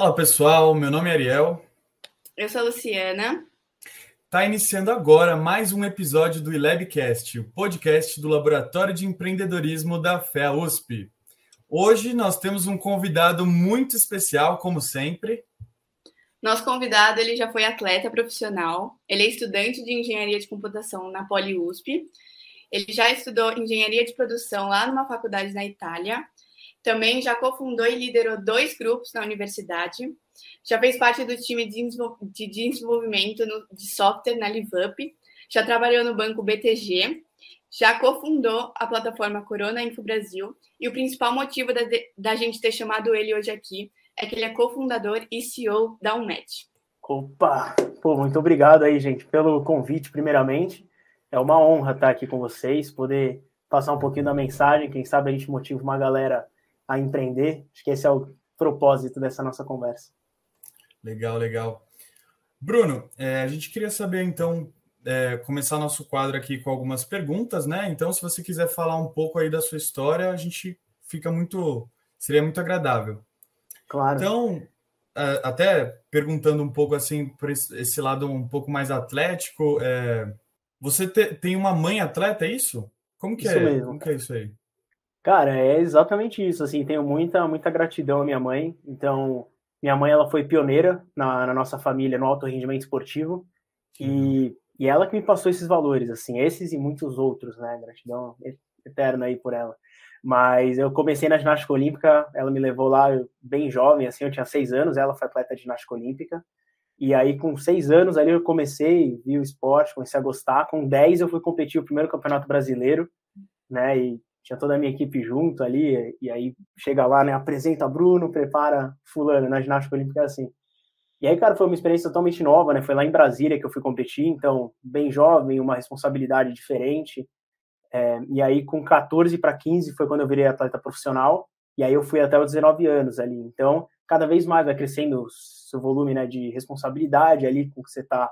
Fala pessoal, meu nome é Ariel. Eu sou a Luciana. Está iniciando agora mais um episódio do ILabcast, o podcast do Laboratório de Empreendedorismo da FEA USP. Hoje nós temos um convidado muito especial, como sempre. Nosso convidado ele já foi atleta profissional, ele é estudante de engenharia de computação na Poli USP. Ele já estudou engenharia de produção lá numa faculdade na Itália. Também já cofundou e liderou dois grupos na universidade. Já fez parte do time de desenvolvimento de software na LiveUp. Já trabalhou no banco BTG. Já cofundou a plataforma Corona Info Brasil. E o principal motivo da, da gente ter chamado ele hoje aqui é que ele é cofundador e CEO da Unmet. Opa! Pô, muito obrigado aí, gente, pelo convite, primeiramente. É uma honra estar aqui com vocês, poder passar um pouquinho da mensagem. Quem sabe a gente motiva uma galera a empreender. Acho que esse é o propósito dessa nossa conversa. Legal, legal. Bruno, é, a gente queria saber, então, é, começar nosso quadro aqui com algumas perguntas, né? Então, se você quiser falar um pouco aí da sua história, a gente fica muito. seria muito agradável. Claro. Então, até perguntando um pouco assim, por esse lado um pouco mais atlético, é, você te, tem uma mãe atleta, é isso? Como que isso é? Mesmo, Como que é isso aí? Cara, é exatamente isso. Assim, tenho muita, muita gratidão à minha mãe. Então, minha mãe ela foi pioneira na, na nossa família no alto rendimento esportivo e, e ela que me passou esses valores, assim, esses e muitos outros, né? Gratidão eterna aí por ela. Mas eu comecei na ginástica olímpica, ela me levou lá bem jovem, assim, eu tinha seis anos, ela foi atleta de ginástica olímpica. E aí, com seis anos, ali eu comecei, vi o esporte, comecei a gostar. Com dez, eu fui competir o primeiro campeonato brasileiro, né? E tinha toda a minha equipe junto ali. E aí, chega lá, né? Apresenta Bruno, prepara Fulano na ginástica olímpica, assim. E aí, cara, foi uma experiência totalmente nova, né? Foi lá em Brasília que eu fui competir, então, bem jovem, uma responsabilidade diferente. É, e aí, com 14 para 15, foi quando eu virei atleta profissional. E aí, eu fui até os 19 anos ali. Então, cada vez mais vai crescendo o seu volume né, de responsabilidade ali com que você está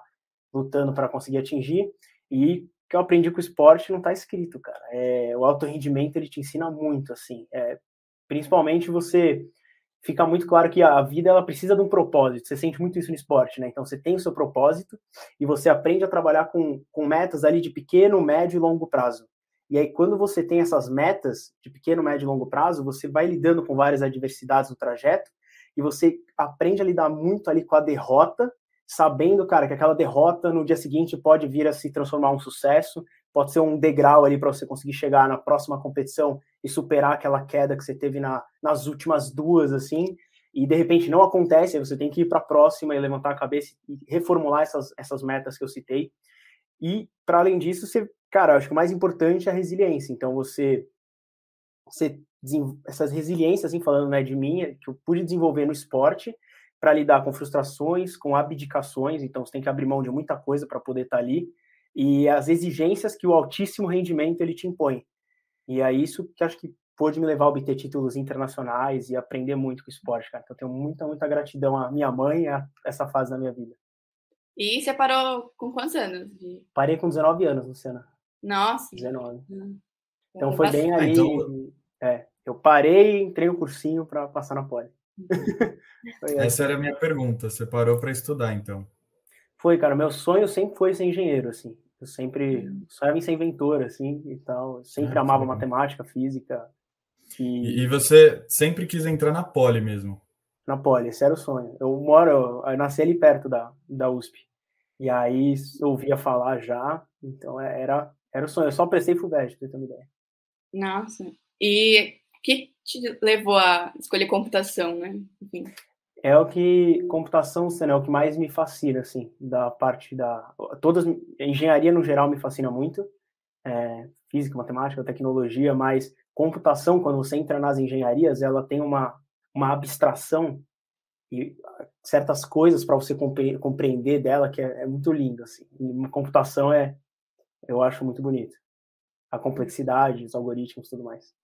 lutando para conseguir atingir. E que eu aprendi com o esporte não está escrito, cara. É, o alto rendimento ele te ensina muito, assim. É, principalmente você fica muito claro que a vida ela precisa de um propósito. Você sente muito isso no esporte, né? Então você tem o seu propósito e você aprende a trabalhar com, com metas ali de pequeno, médio e longo prazo. E aí, quando você tem essas metas de pequeno, médio e longo prazo, você vai lidando com várias adversidades no trajeto e você aprende a lidar muito ali com a derrota, sabendo, cara, que aquela derrota no dia seguinte pode vir a se transformar um sucesso, pode ser um degrau ali para você conseguir chegar na próxima competição e superar aquela queda que você teve na, nas últimas duas, assim, e de repente não acontece, aí você tem que ir para a próxima e levantar a cabeça e reformular essas, essas metas que eu citei. E, para além disso, você Cara, acho que o mais importante é a resiliência. Então, você, você essas resiliências, assim, falando né, de mim, que eu pude desenvolver no esporte para lidar com frustrações, com abdicações. Então, você tem que abrir mão de muita coisa para poder estar tá ali. E as exigências que o altíssimo rendimento ele te impõe. E é isso que acho que pôde me levar a obter títulos internacionais e aprender muito com o esporte, cara. Então, eu tenho muita, muita gratidão à minha mãe e a essa fase da minha vida. E você parou com quantos anos? De... Parei com 19 anos, Luciana. Nossa. 19. Hum. Então foi bem ali. Então... É, eu parei entrei no cursinho para passar na poli. Essa era a minha pergunta. Você parou para estudar, então? Foi, cara. Meu sonho sempre foi ser engenheiro, assim. Eu sempre hum. sonhava em ser inventor, assim, e tal. Eu sempre ah, amava matemática, física. E... e... você sempre quis entrar na poli mesmo? Na poli, esse era o sonho. Eu moro, eu nasci ali perto da, da USP. E aí ouvia falar já, então é, era era o sonho, eu só prestei FUVEST, pra ter uma ideia. Nossa. E que te levou a escolher computação, né? Enfim. É o que computação é o que mais me fascina, assim, da parte da todas engenharia no geral me fascina muito, é, física, matemática, tecnologia, mas computação quando você entra nas engenharias, ela tem uma uma abstração e certas coisas para você compreender dela que é, é muito lindo, assim. E computação é eu acho muito bonito. A complexidade, os algoritmos tudo mais.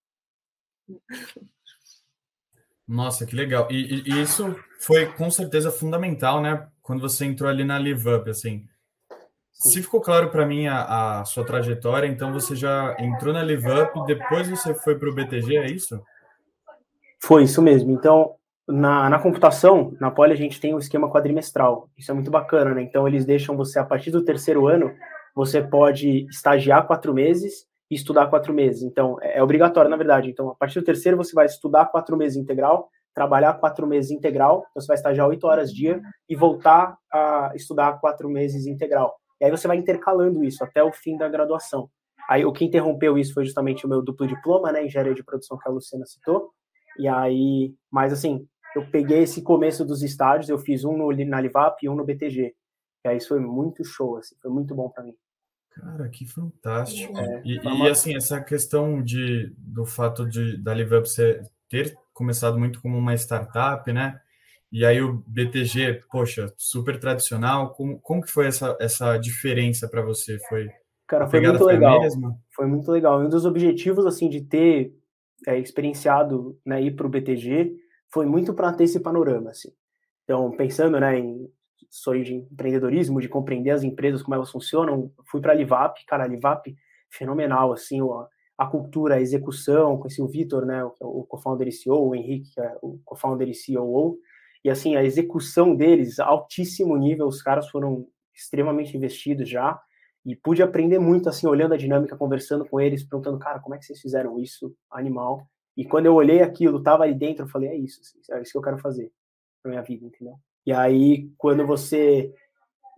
Nossa, que legal. E, e, isso foi com certeza fundamental, né? Quando você entrou ali na LiveUp, assim. Se ficou claro para mim a, a, sua trajetória, então você já entrou na LiveUp, depois você foi para o BTG, é isso? Foi isso mesmo. Então, na, na computação, na Poli, a gente tem um esquema quadrimestral. Isso é muito bacana, né? Então, eles deixam você, a partir do terceiro ano, você pode estagiar quatro meses e estudar quatro meses. Então, é, é obrigatório, na verdade. Então, a partir do terceiro, você vai estudar quatro meses integral, trabalhar quatro meses integral, então você vai estagiar oito horas dia e voltar a estudar quatro meses integral. E aí você vai intercalando isso até o fim da graduação. Aí o que interrompeu isso foi justamente o meu duplo diploma, né, engenharia de produção que a Luciana citou. E aí, mas assim, eu peguei esse começo dos estágios, eu fiz um no, na Livap e um no BTG. E aí isso foi muito show, assim, foi muito bom para mim. Cara, que fantástico. É, e, uma... e, assim, essa questão de, do fato de da Livap ter começado muito como uma startup, né? E aí o BTG, poxa, super tradicional. Como, como que foi essa, essa diferença para você? Foi Cara, foi muito legal. Foi muito legal. Um dos objetivos assim de ter é, experienciado, né, ir para o BTG foi muito para ter esse panorama, assim. Então, pensando, né, em sonho de empreendedorismo, de compreender as empresas, como elas funcionam, fui para a Livap, cara, a Livap, fenomenal, assim, a, a cultura, a execução, conheci o Vitor, né, o, co-founder e CEO, o Henrique, é o co-founder e CEO, e assim, a execução deles, altíssimo nível, os caras foram extremamente investidos já, e pude aprender muito, assim, olhando a dinâmica, conversando com eles, perguntando, cara, como é que vocês fizeram isso, animal, e quando eu olhei aquilo, tava ali dentro, eu falei, é isso, assim, é isso que eu quero fazer pra minha vida, entendeu? E aí, quando você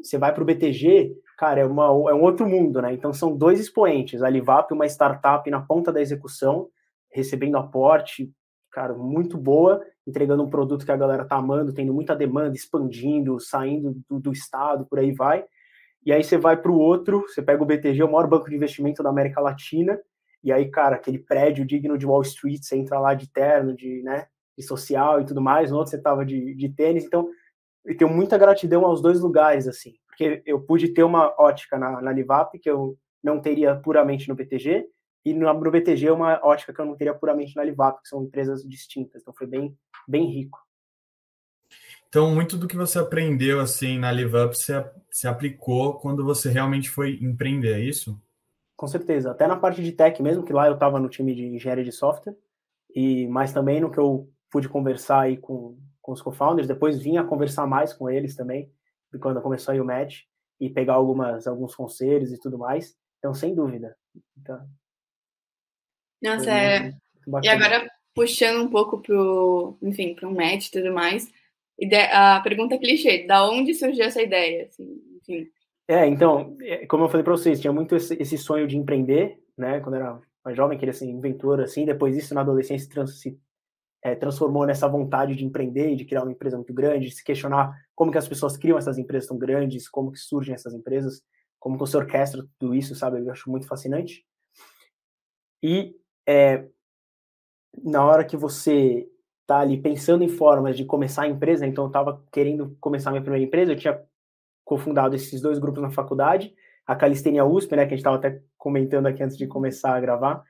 você vai para o BTG, cara, é, uma, é um outro mundo, né? Então são dois expoentes, a Livap, uma startup na ponta da execução, recebendo aporte, cara, muito boa, entregando um produto que a galera tá amando, tendo muita demanda, expandindo, saindo do, do estado, por aí vai. E aí você vai para o outro, você pega o BTG, o maior banco de investimento da América Latina, e aí, cara, aquele prédio digno de Wall Street, você entra lá de terno, de, né, de social e tudo mais, no outro você tava de, de tênis, então eu tenho muita gratidão aos dois lugares, assim, porque eu pude ter uma ótica na, na Livap que eu não teria puramente no BTG, e no, no BTG uma ótica que eu não teria puramente na Livap, que são empresas distintas, então foi bem, bem rico. Então, muito do que você aprendeu assim na LiveUp se, se aplicou quando você realmente foi empreender, é isso? Com certeza. Até na parte de tech mesmo, que lá eu estava no time de engenharia de software, e mas também no que eu pude conversar aí com, com os co-founders, depois vinha conversar mais com eles também, quando começou aí o match, e pegar algumas, alguns conselhos e tudo mais. Então, sem dúvida. Então, Nossa, é... E agora, puxando um pouco pro, enfim, para um match e tudo mais, a pergunta clichê, da onde surgiu essa ideia? Assim, enfim. É, então, é, como eu falei para vocês, tinha muito esse, sonho de empreender, né? Quando era mais jovem, queria ser inventor, assim. Depois isso, na adolescência, se é, transformou nessa vontade de empreender de criar uma empresa muito grande, de se questionar como que as pessoas criam essas empresas tão grandes, como que surgem essas empresas, como que você orquestra tudo isso, sabe? Eu acho muito fascinante. E é, na hora que você tá ali pensando em formas de começar a empresa, então eu estava querendo começar a minha primeira empresa, eu tinha cofundado esses dois grupos na faculdade, a Calistenia USP, né, que a gente estava até comentando aqui antes de começar a gravar.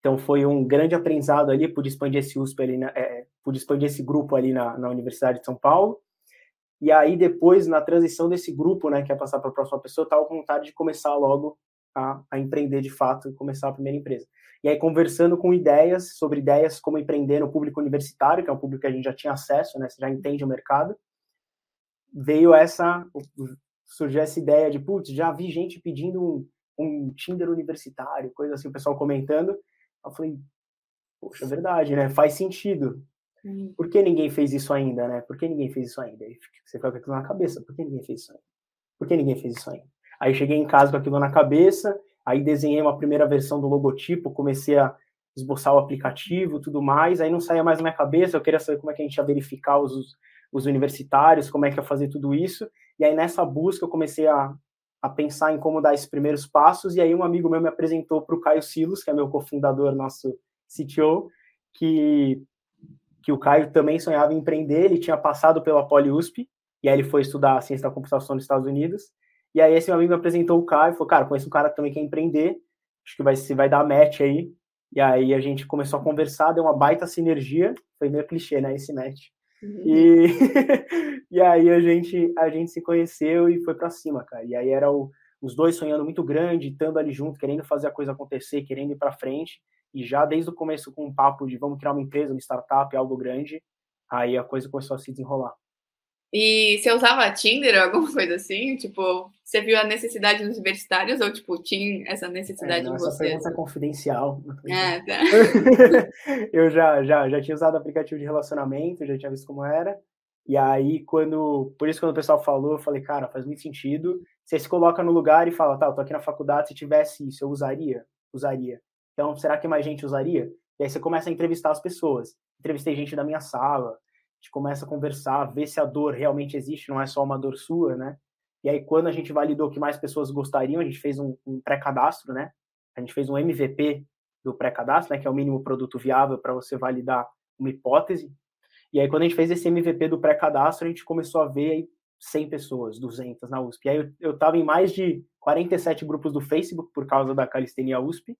Então foi um grande aprendizado ali, pude expandir esse USP ali, na, é, pude expandir esse grupo ali na, na Universidade de São Paulo. E aí depois, na transição desse grupo, né, que é passar para a próxima pessoa, estava com vontade de começar logo a, a empreender de fato começar a primeira empresa. E aí, conversando com ideias, sobre ideias como empreender no público universitário, que é um público que a gente já tinha acesso, né? Você já entende o mercado. Veio essa, surgiu essa ideia de, putz, já vi gente pedindo um, um Tinder universitário, coisa assim, o pessoal comentando. Eu falei, poxa, é verdade, né? Faz sentido. Por que ninguém fez isso ainda, né? Por que ninguém fez isso ainda? Aí você fica com aquilo na cabeça. Por que ninguém fez isso ainda? Por que ninguém fez isso ainda? Aí cheguei em casa com aquilo na cabeça, aí desenhei uma primeira versão do logotipo, comecei a esboçar o aplicativo, tudo mais, aí não saía mais na minha cabeça, eu queria saber como é que a gente ia verificar os, os universitários, como é que ia fazer tudo isso, e aí nessa busca eu comecei a, a pensar em como dar esses primeiros passos, e aí um amigo meu me apresentou para o Caio Silos, que é meu cofundador, nosso CTO, que, que o Caio também sonhava em empreender, ele tinha passado pela Poli USP, e aí ele foi estudar ciência da computação nos Estados Unidos, e aí esse meu amigo me apresentou o Caio, falou, cara, conheço um cara que também quer empreender, acho que vai, vai dar match aí. E aí a gente começou a conversar, deu uma baita sinergia, foi meio clichê, né, esse match. Uhum. E, e aí a gente, a gente se conheceu e foi para cima, cara. E aí era o, os dois sonhando muito grande, estando ali junto, querendo fazer a coisa acontecer, querendo ir para frente. E já desde o começo com um papo de vamos criar uma empresa, uma startup, algo grande. Aí a coisa começou a se desenrolar. E você usava Tinder ou alguma coisa assim? Tipo, você viu a necessidade dos universitários ou, tipo, tinha essa necessidade é, não, em você? Essa pergunta é confidencial. Ah, tá. eu já, já, já tinha usado aplicativo de relacionamento, já tinha visto como era. E aí, quando. Por isso, quando o pessoal falou, eu falei, cara, faz muito sentido. Você se coloca no lugar e fala, tá, eu tô aqui na faculdade, se tivesse isso, eu usaria? Usaria. Então, será que mais gente usaria? E aí você começa a entrevistar as pessoas. Entrevistei gente da minha sala, gente começa a conversar, ver se a dor realmente existe, não é só uma dor sua, né? E aí, quando a gente validou que mais pessoas gostariam, a gente fez um, um pré-cadastro, né? A gente fez um MVP do pré-cadastro, né? Que é o mínimo produto viável para você validar uma hipótese. E aí, quando a gente fez esse MVP do pré-cadastro, a gente começou a ver aí 100 pessoas, 200 na USP. E aí, eu estava em mais de 47 grupos do Facebook por causa da calistenia USP.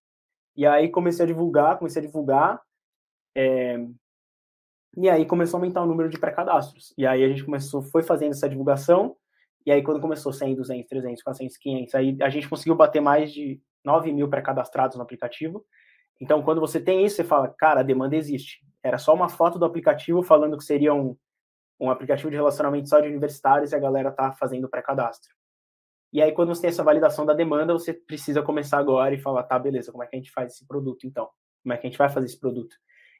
E aí, comecei a divulgar, comecei a divulgar. É, e aí começou a aumentar o número de pré-cadastros. E aí a gente começou, foi fazendo essa divulgação. E aí quando começou 100, 200, 300, 400, 500, aí a gente conseguiu bater mais de 9 mil pré-cadastrados no aplicativo. Então quando você tem isso, você fala, cara, a demanda existe. Era só uma foto do aplicativo falando que seria um, um aplicativo de relacionamento só de universitários e a galera tá fazendo pré-cadastro. E aí, quando você tem essa validação da demanda, você precisa começar agora e falar, tá, beleza, como é que a gente faz esse produto, então? Como é que a gente vai fazer esse produto?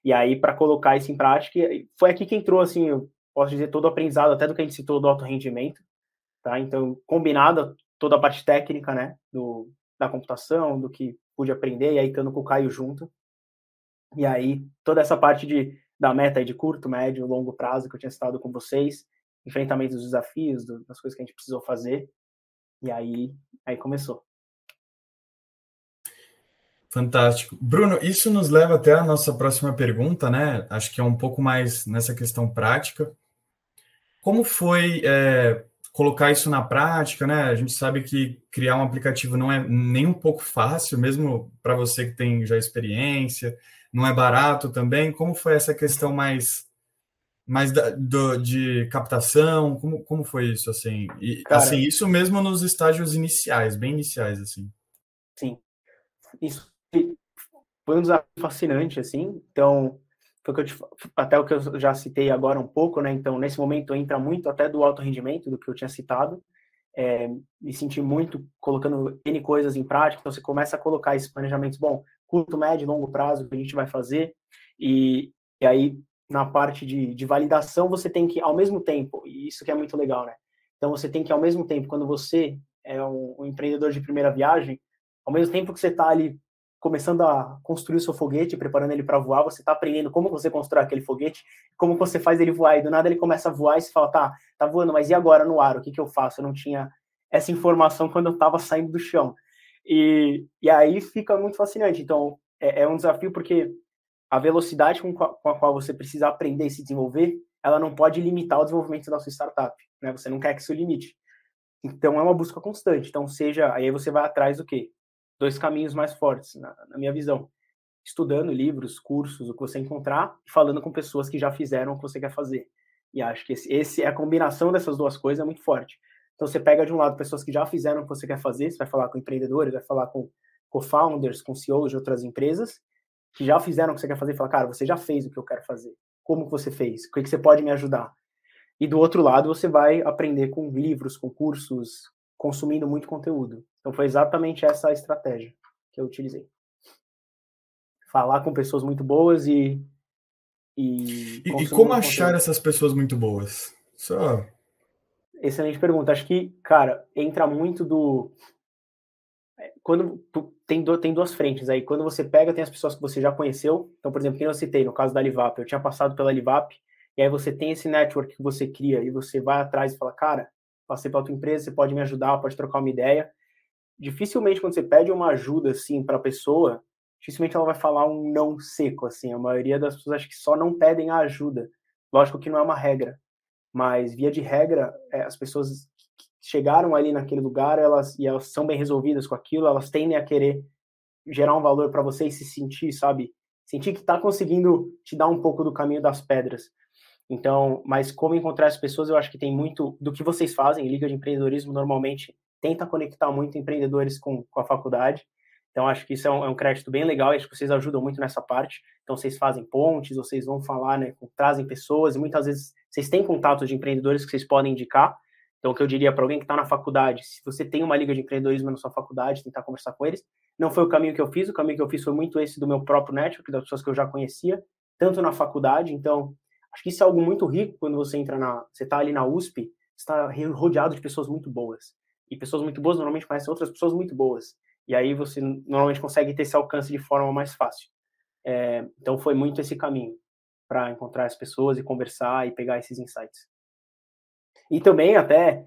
E aí, para colocar isso em prática, foi aqui que entrou, assim, eu posso dizer, todo o aprendizado, até do que a gente citou do alto rendimento, tá? Então, combinado toda a parte técnica, né, do, da computação, do que pude aprender, e aí estando com o Caio junto. E aí, toda essa parte de, da meta de curto, médio, longo prazo que eu tinha citado com vocês, enfrentamento dos desafios, do, das coisas que a gente precisou fazer. E aí, aí começou. Fantástico. Bruno, isso nos leva até a nossa próxima pergunta, né? Acho que é um pouco mais nessa questão prática. Como foi é, colocar isso na prática, né? A gente sabe que criar um aplicativo não é nem um pouco fácil, mesmo para você que tem já experiência, não é barato também. Como foi essa questão mais mais da, do, de captação? Como, como foi isso assim? E, Cara, assim, isso mesmo nos estágios iniciais, bem iniciais assim. Sim. Isso foi um desafio fascinante, assim. Então, foi que eu te, até o que eu já citei agora um pouco, né? Então, nesse momento entra muito até do alto rendimento, do que eu tinha citado. É, me senti muito colocando N coisas em prática. Então, você começa a colocar esses planejamentos, bom, curto, médio, longo prazo, que a gente vai fazer. E, e aí, na parte de, de validação, você tem que, ao mesmo tempo, e isso que é muito legal, né? Então, você tem que, ao mesmo tempo, quando você é um, um empreendedor de primeira viagem, ao mesmo tempo que você está ali começando a construir o seu foguete, preparando ele para voar, você está aprendendo como você constrói aquele foguete, como você faz ele voar, e do nada ele começa a voar e você fala, tá, tá voando, mas e agora no ar, o que, que eu faço? Eu não tinha essa informação quando eu estava saindo do chão. E, e aí fica muito fascinante. Então, é, é um desafio porque a velocidade com, com a qual você precisa aprender e se desenvolver, ela não pode limitar o desenvolvimento da sua startup, né? Você não quer que isso limite. Então, é uma busca constante. Então, seja, aí você vai atrás do quê? Dois caminhos mais fortes, na, na, minha visão. Estudando livros, cursos, o que você encontrar, e falando com pessoas que já fizeram o que você quer fazer. E acho que esse, esse a combinação dessas duas coisas é muito forte. Então você pega de um lado pessoas que já fizeram o que você quer fazer, você vai falar com empreendedores, vai falar com co-founders, com CEOs de outras empresas, que já fizeram o que você quer fazer, e fala, cara, você já fez o que eu quero fazer. Como que você fez? O que, que você pode me ajudar? E do outro lado, você vai aprender com livros, com cursos, consumindo muito conteúdo. Então foi exatamente essa a estratégia que eu utilizei. Falar com pessoas muito boas e. E, e, e como achar conteúdo. essas pessoas muito boas? Só. Excelente pergunta. Acho que, cara, entra muito do. É, quando tem, do, tem duas frentes aí. Quando você pega, tem as pessoas que você já conheceu. Então, por exemplo, quem eu citei, no caso da Livap, eu tinha passado pela Livap, e aí você tem esse network que você cria e você vai atrás e fala, cara, passei para outra empresa, você pode me ajudar, pode trocar uma ideia. Dificilmente quando você pede uma ajuda assim para a pessoa, dificilmente ela vai falar um não seco assim. A maioria das pessoas acho que só não pedem a ajuda. Lógico que não é uma regra, mas via de regra, é, as pessoas que chegaram ali naquele lugar, elas e elas são bem resolvidas com aquilo, elas tendem a querer gerar um valor para você e se sentir, sabe? Sentir que está conseguindo te dar um pouco do caminho das pedras. Então, mas como encontrar as pessoas, eu acho que tem muito do que vocês fazem. Liga de empreendedorismo normalmente tenta conectar muito empreendedores com, com a faculdade. Então, acho que isso é um, é um crédito bem legal acho que vocês ajudam muito nessa parte. Então, vocês fazem pontes, vocês vão falar, né, trazem pessoas e muitas vezes vocês têm contatos de empreendedores que vocês podem indicar. Então, o que eu diria para alguém que está na faculdade, se você tem uma liga de empreendedorismo na sua faculdade, tentar conversar com eles. Não foi o caminho que eu fiz, o caminho que eu fiz foi muito esse do meu próprio network, das pessoas que eu já conhecia, tanto na faculdade. Então, acho que isso é algo muito rico quando você entra na. Você está ali na USP, está rodeado de pessoas muito boas. E pessoas muito boas normalmente conhecem outras pessoas muito boas. E aí você normalmente consegue ter esse alcance de forma mais fácil. É, então, foi muito esse caminho para encontrar as pessoas e conversar e pegar esses insights. E também até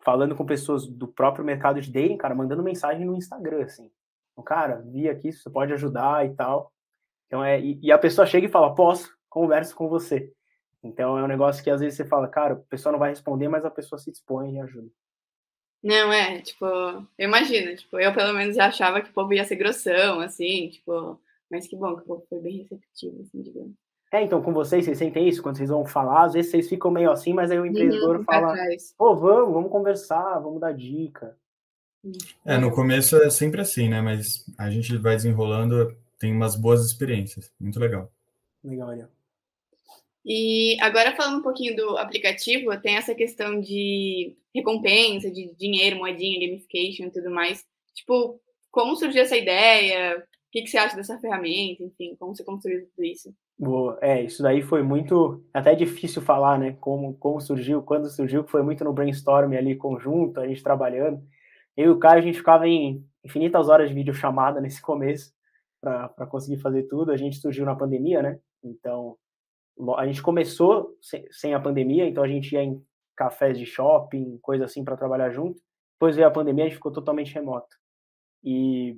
falando com pessoas do próprio mercado de dating, cara, mandando mensagem no Instagram, assim. Cara, vi aqui, você pode ajudar e tal. Então é, e, e, a pessoa chega e fala, posso, converso com você. Então é um negócio que às vezes você fala, cara, a pessoa não vai responder, mas a pessoa se dispõe e ajuda. Não, é, tipo, eu imagino, tipo, eu pelo menos já achava que o povo ia ser grossão, assim, tipo, mas que bom que o povo foi bem receptivo, assim, digamos. É, então com vocês, vocês sentem isso quando vocês vão falar, às vezes vocês ficam meio assim, mas aí o empreendedor uhum, fala, pô, vamos, vamos conversar, vamos dar dica. É, no começo é sempre assim, né? Mas a gente vai desenrolando, tem umas boas experiências. Muito legal. Legal, olha. E agora falando um pouquinho do aplicativo, tem essa questão de recompensa, de dinheiro, moedinha, gamification e tudo mais. Tipo, como surgiu essa ideia? O que, que você acha dessa ferramenta? Enfim, como você construiu tudo isso? Boa. É, isso daí foi muito, até difícil falar, né, como, como surgiu, quando surgiu, foi muito no brainstorming ali conjunto, a gente trabalhando. Eu e o Caio, a gente ficava em infinitas horas de videochamada nesse começo para conseguir fazer tudo. A gente surgiu na pandemia, né? Então, a gente começou sem, a pandemia, então a gente ia em cafés de shopping, coisa assim para trabalhar junto. Depois veio a pandemia, a gente ficou totalmente remoto. E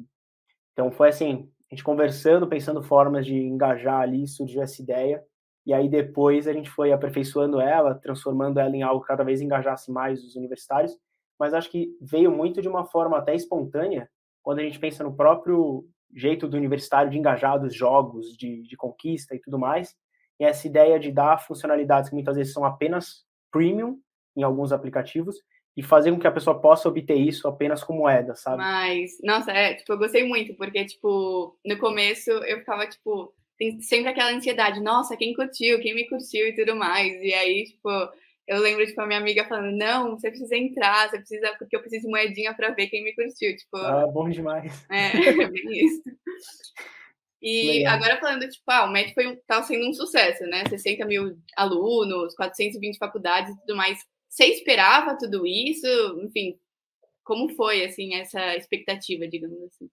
então foi assim, a gente conversando, pensando formas de engajar ali, surgiu essa ideia. E aí depois a gente foi aperfeiçoando ela, transformando ela em algo que cada vez engajasse mais os universitários. Mas acho que veio muito de uma forma até espontânea, quando a gente pensa no próprio jeito do universitário de engajar dos jogos, de, de conquista e tudo mais. E essa ideia de dar funcionalidades que muitas vezes são apenas premium em alguns aplicativos, e fazer com que a pessoa possa obter isso apenas com moeda, sabe? Mas, nossa, é, tipo, eu gostei muito, porque, tipo, no começo eu ficava, tipo, tem sempre aquela ansiedade, nossa, quem curtiu, quem me curtiu e tudo mais. E aí, tipo, eu lembro, tipo, a minha amiga falando, não, você precisa entrar, você precisa, porque eu preciso de moedinha pra ver quem me curtiu, tipo... Ah, bom demais. É, é bem isso. E Legal. agora falando, tipo, ah, o MET foi, tá sendo um sucesso, né? 60 mil alunos, 420 faculdades e tudo mais. Você esperava tudo isso? Enfim, como foi assim essa expectativa, digamos assim?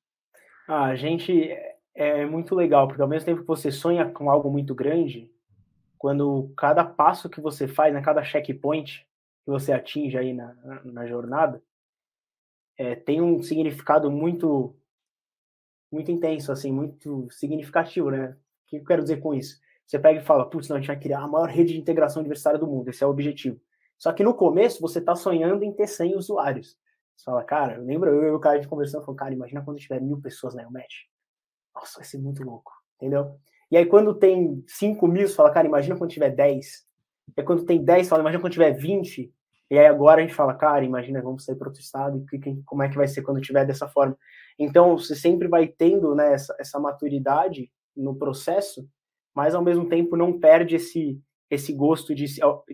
Ah, a gente é, é muito legal, porque ao mesmo tempo que você sonha com algo muito grande, quando cada passo que você faz, né, cada checkpoint que você atinge aí na, na jornada, é, tem um significado muito muito intenso, assim, muito significativo, né? O que eu quero dizer com isso? Você pega e fala, putz, não, a gente vai criar a maior rede de integração universitária do mundo, esse é o objetivo. Só que no começo você está sonhando em ter 100 usuários. Você fala, cara, eu lembro eu e o cara de conversando, falou, cara, imagina quando tiver mil pessoas na Elmet. Nossa, vai ser muito louco, entendeu? E aí quando tem 5 mil, você fala, cara, imagina quando tiver 10. E aí, quando tem 10, você fala, imagina quando tiver 20. E aí agora a gente fala, cara, imagina, vamos sair para outro estado, e como é que vai ser quando tiver dessa forma. Então, você sempre vai tendo né, essa, essa maturidade no processo, mas ao mesmo tempo não perde esse, esse gosto de,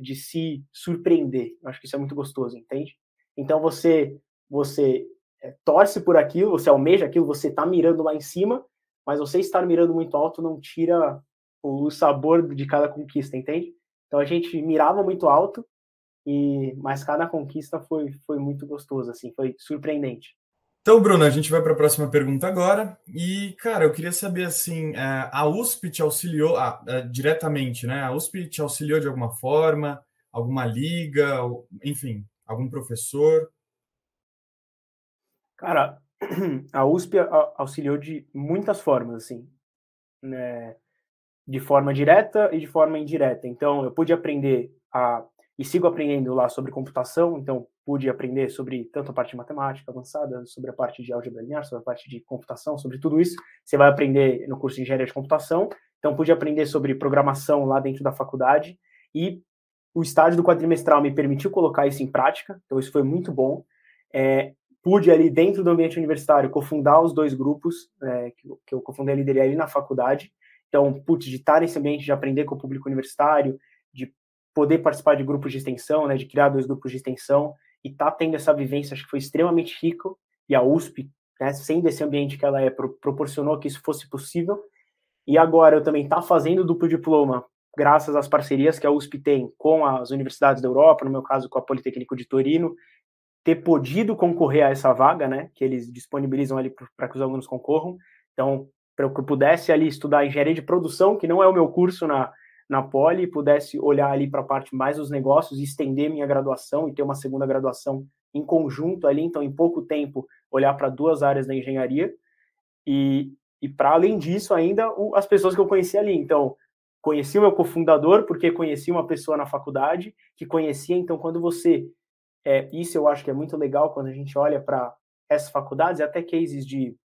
de se surpreender. Eu acho que isso é muito gostoso, entende? Então você você é, torce por aquilo, você almeja aquilo, você está mirando lá em cima, mas você estar mirando muito alto não tira o sabor de cada conquista, entende? Então a gente mirava muito alto, e mas cada conquista foi foi muito gostoso, assim, foi surpreendente. Então, Bruno, a gente vai para a próxima pergunta agora. E, cara, eu queria saber assim, é, a USP te auxiliou ah, é, diretamente, né? A USP te auxiliou de alguma forma, alguma liga, enfim, algum professor? Cara, a USP auxiliou de muitas formas, assim, né? De forma direta e de forma indireta. Então, eu pude aprender a e sigo aprendendo lá sobre computação, então pude aprender sobre tanto a parte de matemática avançada, sobre a parte de álgebra linear, sobre a parte de computação, sobre tudo isso. Você vai aprender no curso de engenharia de computação, então pude aprender sobre programação lá dentro da faculdade e o estágio do quadrimestral me permitiu colocar isso em prática, então isso foi muito bom. É, pude ali dentro do ambiente universitário cofundar os dois grupos, é, que, que, eu cofundei a lideria ali na faculdade. Então, putz, de estar nesse ambiente de aprender com o público universitário, de poder participar de grupos de extensão, né, de criar dois grupos de extensão e tá tendo essa vivência, acho que foi extremamente rico e a USP, né, sendo esse ambiente que ela é, pro, proporcionou que isso fosse possível. E agora eu também tá fazendo duplo diploma, graças às parcerias que a USP tem com as universidades da Europa, no meu caso com a Politécnico de Torino, ter podido concorrer a essa vaga, né, que eles disponibilizam ali para que os alunos concorram. Então, para que eu pudesse ali estudar engenharia de produção, que não é o meu curso na, na Poli, e pudesse olhar ali para a parte mais dos negócios e estender minha graduação e ter uma segunda graduação em conjunto ali, então em pouco tempo olhar para duas áreas da engenharia e, e para além disso ainda o, as pessoas que eu conheci ali. Então, conheci o meu cofundador porque conheci uma pessoa na faculdade que conhecia, então quando você é, isso eu acho que é muito legal quando a gente olha para essas faculdades, até cases de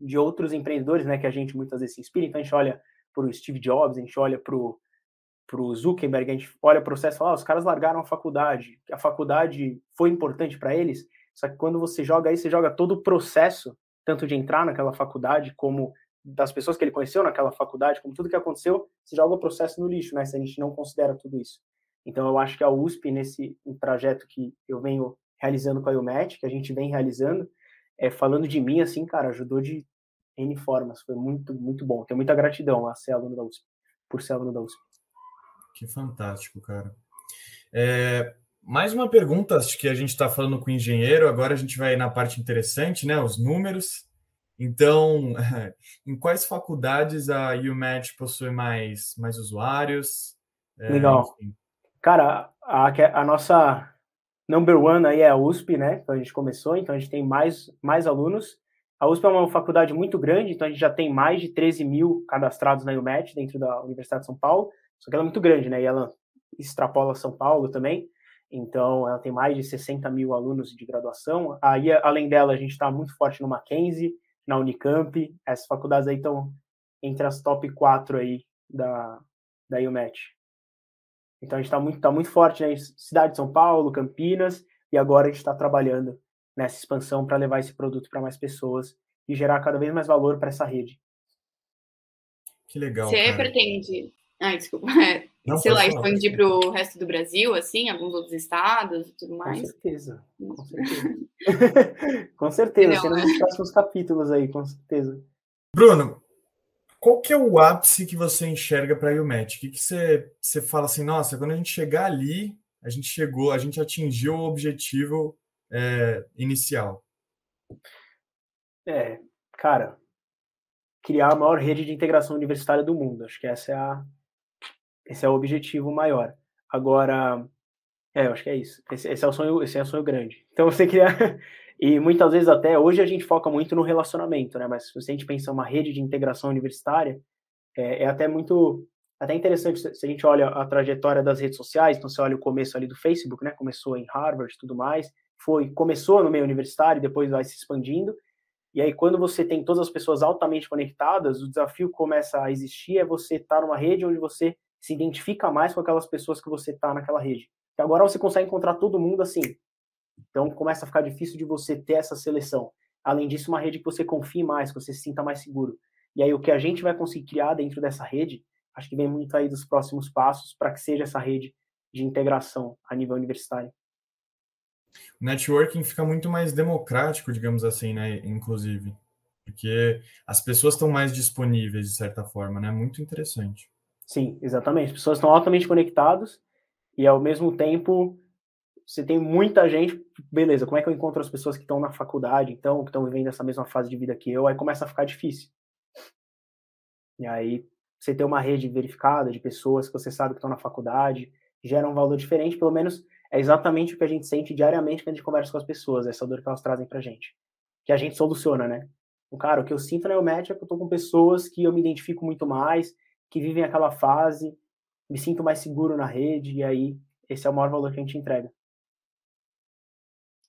de outros empreendedores, né, que a gente muitas vezes se inspira. Então a gente olha para o Steve Jobs, a gente olha para o Zuckerberg, a gente olha o processo e fala, ah, os caras largaram a faculdade, a faculdade foi importante para eles, só que quando você joga aí, você joga todo o processo, tanto de entrar naquela faculdade, como das pessoas que ele conheceu naquela faculdade, como tudo que aconteceu, você joga o processo no lixo, né, se a gente não considera tudo isso. Então eu acho que a USP, nesse trajeto que eu venho realizando com a UMET, que a gente vem realizando, é, falando de mim, assim, cara, ajudou de N formas. Foi muito, muito bom. Tenho muita gratidão a ser aluno da USP, por ser aluno da USP. Que fantástico, cara. É, mais uma pergunta, acho que a gente está falando com o engenheiro, agora a gente vai na parte interessante, né? Os números. Então, em quais faculdades a UMAT possui mais, mais usuários? É, Legal. Enfim. Cara, a, a nossa number one aí é a USP, né? Então a gente começou, então a gente tem mais, mais alunos. A USP é uma faculdade muito grande, então a gente já tem mais de 13 mil cadastrados na UMET dentro da Universidade de São Paulo, só que ela é muito grande, né? E ela extrapola São Paulo também, então ela tem mais de 60 mil alunos de graduação. Aí, além dela, a gente está muito forte no Mackenzie, na Unicamp, essas faculdades aí estão entre as top 4 aí da, da UMET. Então a gente está muito, tá muito forte né? cidade de São Paulo, Campinas, e agora a gente está trabalhando nessa expansão para levar esse produto para mais pessoas e gerar cada vez mais valor para essa rede. Que legal. Você cara. pretende. Ai, desculpa. Não, sei lá, expandir para o resto do Brasil, assim, alguns outros estados e tudo mais? Com certeza. Com certeza. com certeza. Serão nos próximos capítulos aí, com certeza. Bruno, qual que é o ápice que você enxerga para a UMET? O que, que você, você fala assim, nossa, quando a gente chegar ali, a gente chegou, a gente atingiu o objetivo é, inicial? É, cara, criar a maior rede de integração universitária do mundo. Acho que essa é a, esse é o objetivo maior. Agora, é, eu acho que é isso. Esse, esse, é o sonho, esse é o sonho grande. Então você criar e muitas vezes até hoje a gente foca muito no relacionamento, né? Mas se a gente pensa uma rede de integração universitária, é, é até muito até interessante se a gente olha a trajetória das redes sociais, então você olha o começo ali do Facebook, né? Começou em Harvard e tudo mais, foi começou no meio universitário, depois vai se expandindo. E aí quando você tem todas as pessoas altamente conectadas, o desafio começa a existir é você estar tá numa rede onde você se identifica mais com aquelas pessoas que você está naquela rede. E agora você consegue encontrar todo mundo assim. Então começa a ficar difícil de você ter essa seleção. Além disso, uma rede que você confie mais, que você se sinta mais seguro. E aí o que a gente vai conseguir criar dentro dessa rede, acho que vem muito aí dos próximos passos para que seja essa rede de integração a nível universitário o networking fica muito mais democrático, digamos assim, né? Inclusive, porque as pessoas estão mais disponíveis de certa forma, né? Muito interessante. Sim, exatamente. As pessoas estão altamente conectadas e ao mesmo tempo você tem muita gente, beleza, como é que eu encontro as pessoas que estão na faculdade, então, que estão vivendo essa mesma fase de vida que eu, aí começa a ficar difícil. E aí você ter uma rede verificada de pessoas que você sabe que estão na faculdade, gera um valor diferente, pelo menos é exatamente o que a gente sente diariamente quando a gente conversa com as pessoas, essa dor que elas trazem pra gente. Que a gente soluciona, né? O cara, o que eu sinto na Eumet é que eu tô com pessoas que eu me identifico muito mais, que vivem aquela fase, me sinto mais seguro na rede, e aí esse é o maior valor que a gente entrega.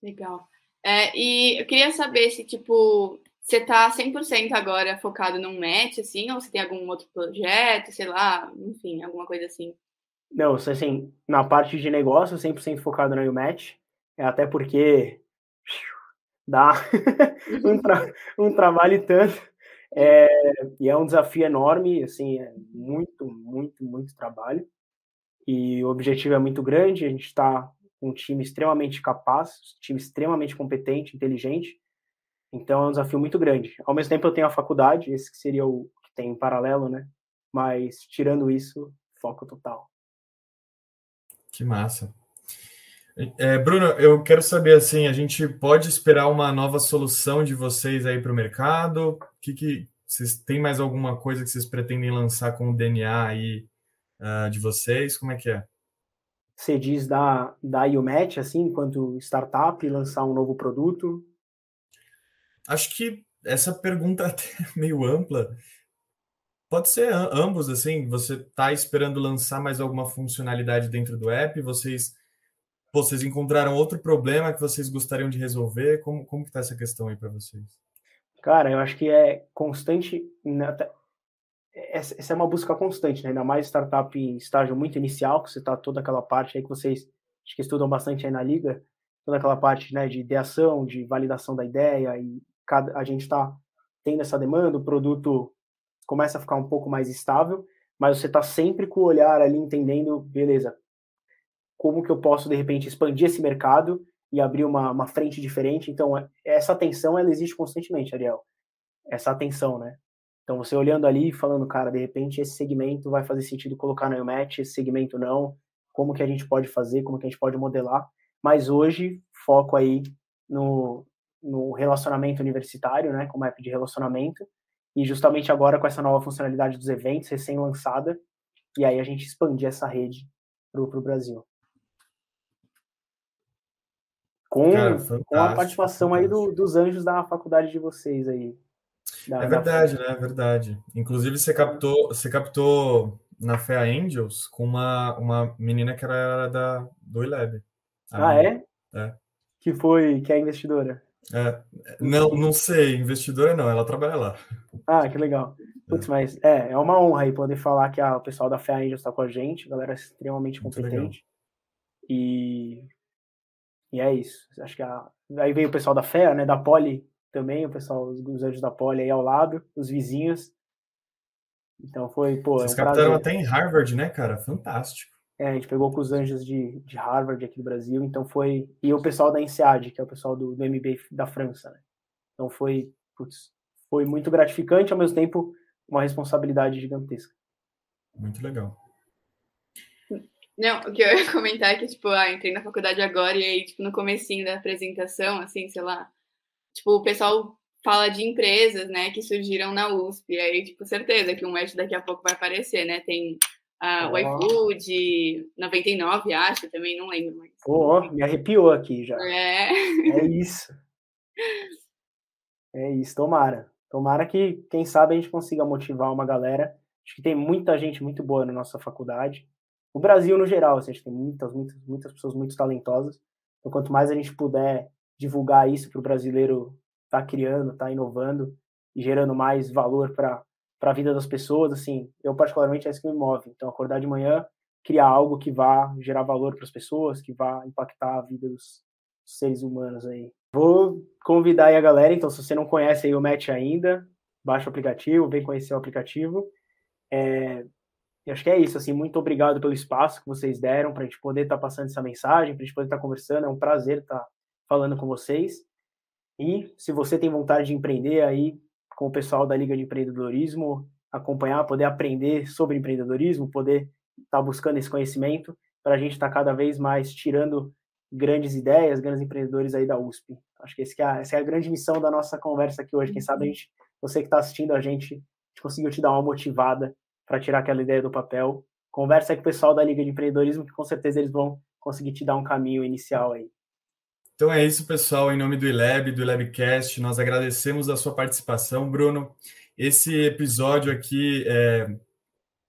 Legal. É, e eu queria saber se, tipo, você tá 100% agora focado num match, assim, ou você tem algum outro projeto, sei lá, enfim, alguma coisa assim? Não, assim, na parte de negócio, 100% focado na UMatch, é até porque dá um, tra um trabalho e tanto. É, e é um desafio enorme, assim, é muito, muito, muito trabalho. E o objetivo é muito grande, a gente está com um time extremamente capaz, um time extremamente competente, inteligente. Então é um desafio muito grande. Ao mesmo tempo eu tenho a faculdade, esse que seria o que tem em paralelo, né? Mas tirando isso, foco total. Que massa. É, Bruno, eu quero saber assim, a gente pode esperar uma nova solução de vocês aí para o mercado? Que que vocês têm mais alguma coisa que vocês pretendem lançar com o DNA aí uh, de vocês? Como é que é? Você diz da da UMAT assim, enquanto startup, lançar um novo produto? Acho que essa pergunta é até meio ampla. Pode ser ambos, assim, você está esperando lançar mais alguma funcionalidade dentro do app, vocês vocês encontraram outro problema que vocês gostariam de resolver? Como, como que tá essa questão aí para vocês? Cara, eu acho que é constante, essa é uma busca constante, né? ainda mais startup em estágio muito inicial, que você está toda aquela parte aí que vocês acho que estudam bastante aí na liga, toda aquela parte né, de ideação, de validação da ideia, e cada, a gente está tendo essa demanda, o produto começa a ficar um pouco mais estável, mas você está sempre com o olhar ali entendendo, beleza, como que eu posso, de repente, expandir esse mercado e abrir uma, uma frente diferente. Então, é, essa atenção, ela existe constantemente, Ariel. Essa atenção, né? Então, você olhando ali e falando, cara, de repente, esse segmento vai fazer sentido colocar no match, esse segmento não, como que a gente pode fazer, como que a gente pode modelar. Mas hoje, foco aí no, no relacionamento universitário, né, como app de relacionamento, e justamente agora com essa nova funcionalidade dos eventos recém-lançada, e aí a gente expandir essa rede para o Brasil com, Cara, com a participação aí do, dos anjos da faculdade de vocês aí. Da, é verdade, da... né? É verdade. Inclusive, você captou, você captou na Fea Angels com uma, uma menina que era da, do iLab. Ah, é? É. Que foi, que é investidora. É, não, não sei, investidora não, ela trabalha lá. Ah, que legal. Putz, é. mas é, é uma honra aí poder falar que a, o pessoal da Fea Angels está com a gente, galera extremamente competente. E e é isso. Acho que a... aí veio o pessoal da FEA, né, da Poli também, o pessoal, os anjos da Poli aí ao lado, os vizinhos. Então foi, pô. Vocês é um captaram até em Harvard, né, cara? Fantástico. É, a gente pegou com os anjos de, de Harvard aqui do Brasil, então foi. E o pessoal da INSEAD, que é o pessoal do, do MBA da França, né? Então foi, putz, foi muito gratificante, ao mesmo tempo, uma responsabilidade gigantesca. Muito legal. Não, o que eu ia comentar é que, tipo, ah, entrei na faculdade agora e aí, tipo, no comecinho da apresentação, assim, sei lá, tipo, o pessoal fala de empresas, né, que surgiram na USP, e aí, tipo, certeza que um Match daqui a pouco vai aparecer, né, tem a oh. iFood, 99, acho, também, não lembro mais. Pô, oh, me arrepiou aqui já. É. É isso. É isso, tomara. Tomara que, quem sabe, a gente consiga motivar uma galera. Acho que tem muita gente muito boa na nossa faculdade o Brasil no geral, assim, a gente tem muitas, muitas, muitas pessoas muito talentosas. Então, quanto mais a gente puder divulgar isso para o brasileiro estar tá criando, estar tá inovando e gerando mais valor para a vida das pessoas, assim, eu particularmente é isso que me move. Então, acordar de manhã, criar algo que vá gerar valor para as pessoas, que vá impactar a vida dos seres humanos aí. Vou convidar aí a galera, então, se você não conhece aí o Match ainda, baixa o aplicativo, vem conhecer o aplicativo. É, e acho que é isso, assim, muito obrigado pelo espaço que vocês deram para a gente poder estar tá passando essa mensagem, para a gente poder estar tá conversando, é um prazer estar tá falando com vocês. E se você tem vontade de empreender aí com o pessoal da Liga de Empreendedorismo, acompanhar, poder aprender sobre empreendedorismo, poder estar tá buscando esse conhecimento, para a gente estar tá cada vez mais tirando grandes ideias, grandes empreendedores aí da USP. Acho que, é, essa é a grande missão da nossa conversa aqui hoje. Quem sabe a gente, você que está assistindo a gente, a gente conseguiu te dar uma motivada para tirar aquela ideia do papel. Conversa com o pessoal da Liga de Empreendedorismo, que com certeza eles vão conseguir te dar um caminho inicial aí. Então é isso, pessoal. Em nome do ILEB, do ILEBcast, nós agradecemos a sua participação, Bruno. Esse episódio aqui é,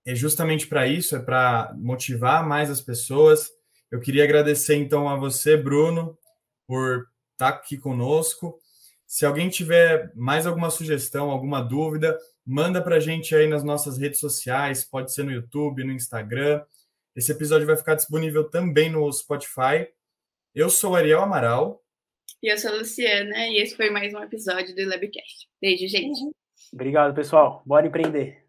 é justamente para isso, é para motivar mais as pessoas. Eu queria agradecer então a você, Bruno, por estar aqui conosco. Se alguém tiver mais alguma sugestão, alguma dúvida, Manda para a gente aí nas nossas redes sociais, pode ser no YouTube, no Instagram. Esse episódio vai ficar disponível também no Spotify. Eu sou Ariel Amaral. E eu sou a Luciana, e esse foi mais um episódio do Labcast. Beijo, gente. Obrigado, pessoal. Bora empreender.